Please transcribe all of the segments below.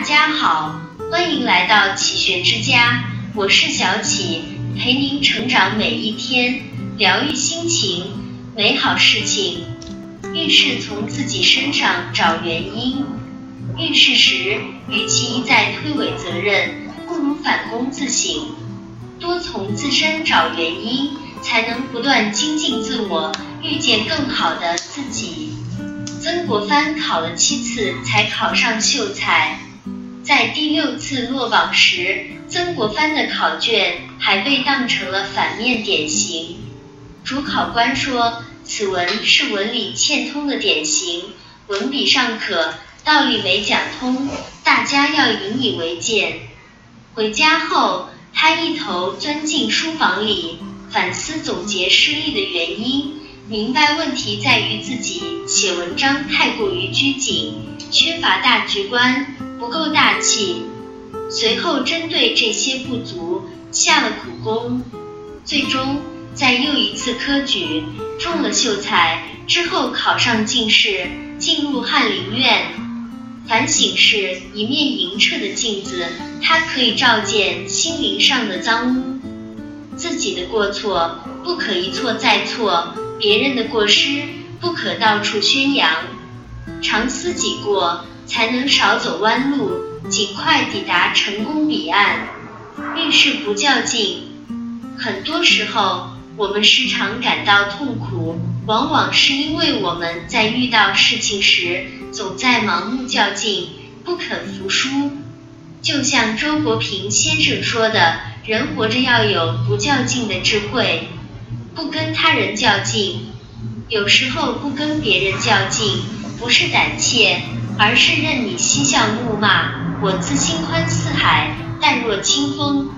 大家好，欢迎来到启学之家，我是小启，陪您成长每一天，疗愈心情，美好事情。遇事从自己身上找原因，遇事时与其一再推诿责任，不如反躬自省，多从自身找原因，才能不断精进自我，遇见更好的自己。曾国藩考了七次才考上秀才，在第六次落榜时，曾国藩的考卷还被当成了反面典型。主考官说。此文是文理欠通的典型，文笔尚可，道理没讲通，大家要引以为戒。回家后，他一头钻进书房里，反思总结失利的原因，明白问题在于自己写文章太过于拘谨，缺乏大局观，不够大气。随后针对这些不足下了苦功，最终。在又一次科举中了秀才之后，考上进士，进入翰林院。反省是一面莹澈的镜子，它可以照见心灵上的脏污。自己的过错不可一错再错，别人的过失不可到处宣扬。常思己过，才能少走弯路，尽快抵达成功彼岸。遇事不较劲，很多时候。我们时常感到痛苦，往往是因为我们在遇到事情时总在盲目较劲，不肯服输。就像周国平先生说的：“人活着要有不较劲的智慧，不跟他人较劲。有时候不跟别人较劲，不是胆怯，而是任你嬉笑怒骂，我自心宽似海，淡若清风。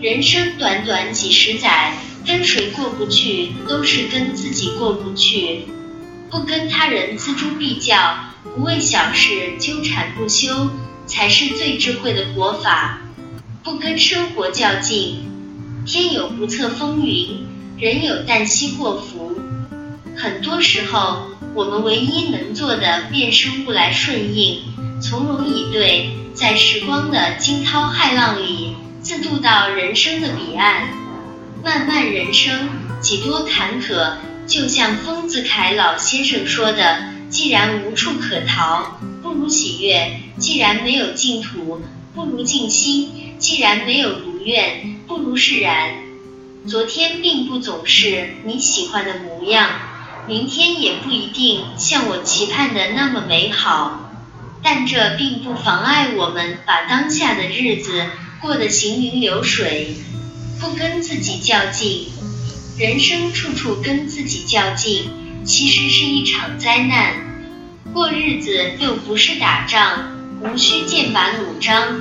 人生短短几十载。”跟谁过不去，都是跟自己过不去。不跟他人锱铢必较，不为小事纠缠不休，才是最智慧的活法。不跟生活较劲，天有不测风云，人有旦夕祸福。很多时候，我们唯一能做的，便是物来顺应，从容以对，在时光的惊涛骇浪里，自渡到人生的彼岸。漫漫人生，几多坎坷。就像丰子恺老先生说的：“既然无处可逃，不如喜悦；既然没有净土，不如静心；既然没有如愿，不如释然。”昨天并不总是你喜欢的模样，明天也不一定像我期盼的那么美好。但这并不妨碍我们把当下的日子过得行云流水。不跟自己较劲，人生处处跟自己较劲，其实是一场灾难。过日子又不是打仗，无需剑拔弩张。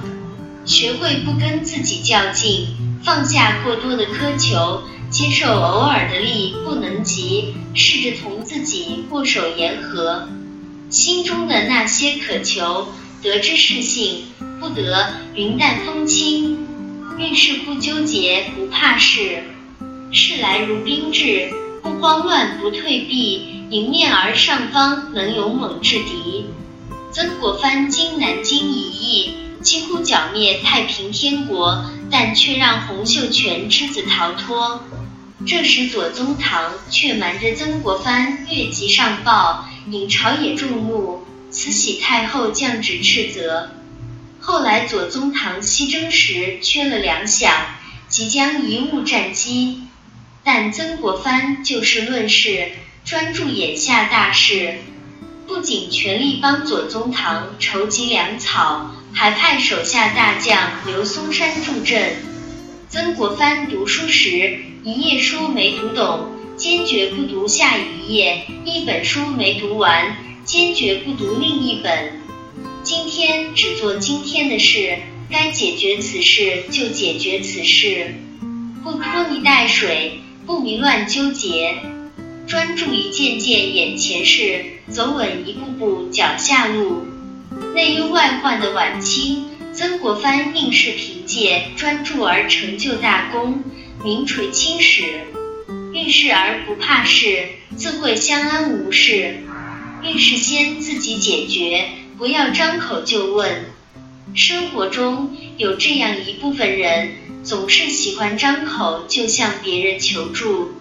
学会不跟自己较劲，放下过多的苛求，接受偶尔的力不能及，试着同自己握手言和。心中的那些渴求，得之是幸，不得云淡风轻。遇事不纠结，不怕事，事来如冰至，不慌乱，不退避，迎面而上方能勇猛制敌。曾国藩经南京一役，几乎剿灭太平天国，但却让洪秀全之子逃脱。这时左宗棠却瞒着曾国藩越级上报，引朝野众怒，慈禧太后降旨斥责。后来左宗棠西征时缺了粮饷，即将贻误战机，但曾国藩就事论事，专注眼下大事，不仅全力帮左宗棠筹集粮草，还派手下大将刘松山助阵。曾国藩读书时，一页书没读懂，坚决不读下一页；一本书没读完，坚决不读另一本。今天只做今天的事，该解决此事就解决此事，不拖泥带水，不迷乱纠结，专注一件件眼前事，走稳一步步脚下路。内忧外患的晚清，曾国藩硬是凭借专注而成就大功，名垂青史。遇事而不怕事，自会相安无事。遇事先自己解决。不要张口就问，生活中有这样一部分人，总是喜欢张口就向别人求助。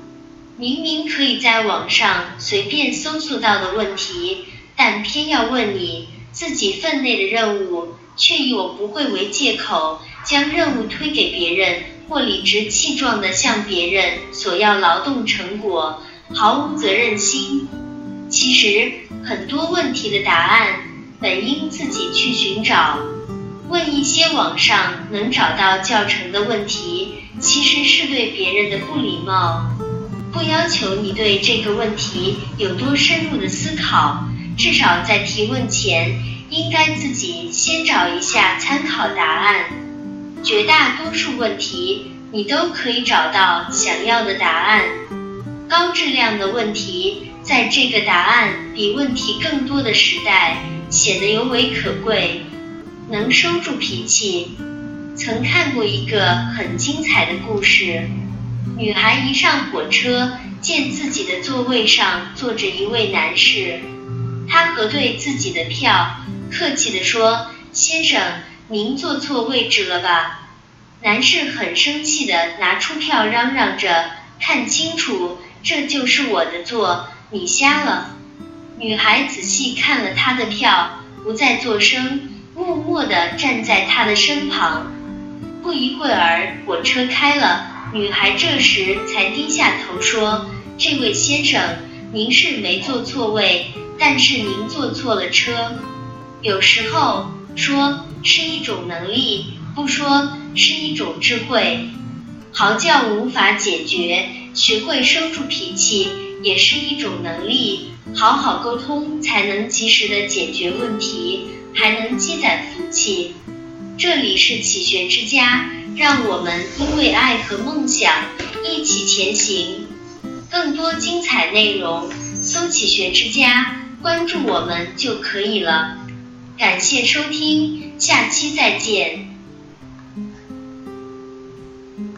明明可以在网上随便搜索到的问题，但偏要问你自己分内的任务，却以我不会为借口，将任务推给别人，或理直气壮地向别人索要劳动成果，毫无责任心。其实很多问题的答案，本应自己去寻找。问一些网上能找到教程的问题，其实是对别人的不礼貌。不要求你对这个问题有多深入的思考，至少在提问前，应该自己先找一下参考答案。绝大多数问题，你都可以找到想要的答案。高质量的问题，在这个答案比问题更多的时代，显得尤为可贵。能收住脾气。曾看过一个很精彩的故事。女孩一上火车，见自己的座位上坐着一位男士，他核对自己的票，客气地说：“先生，您坐错位置了吧？”男士很生气地拿出票，嚷嚷着：“看清楚，这就是我的座，你瞎了？”女孩仔细看了他的票，不再作声，默默地站在他的身旁。不一会儿，火车开了。女孩这时才低下头说：“这位先生，您是没坐错位，但是您坐错了车。有时候说是一种能力，不说是一种智慧。嚎叫无法解决，学会收住脾气也是一种能力。好好沟通，才能及时的解决问题，还能积攒福气。”这里是启学之家。让我们因为爱和梦想一起前行。更多精彩内容，搜“启学之家”，关注我们就可以了。感谢收听，下期再见。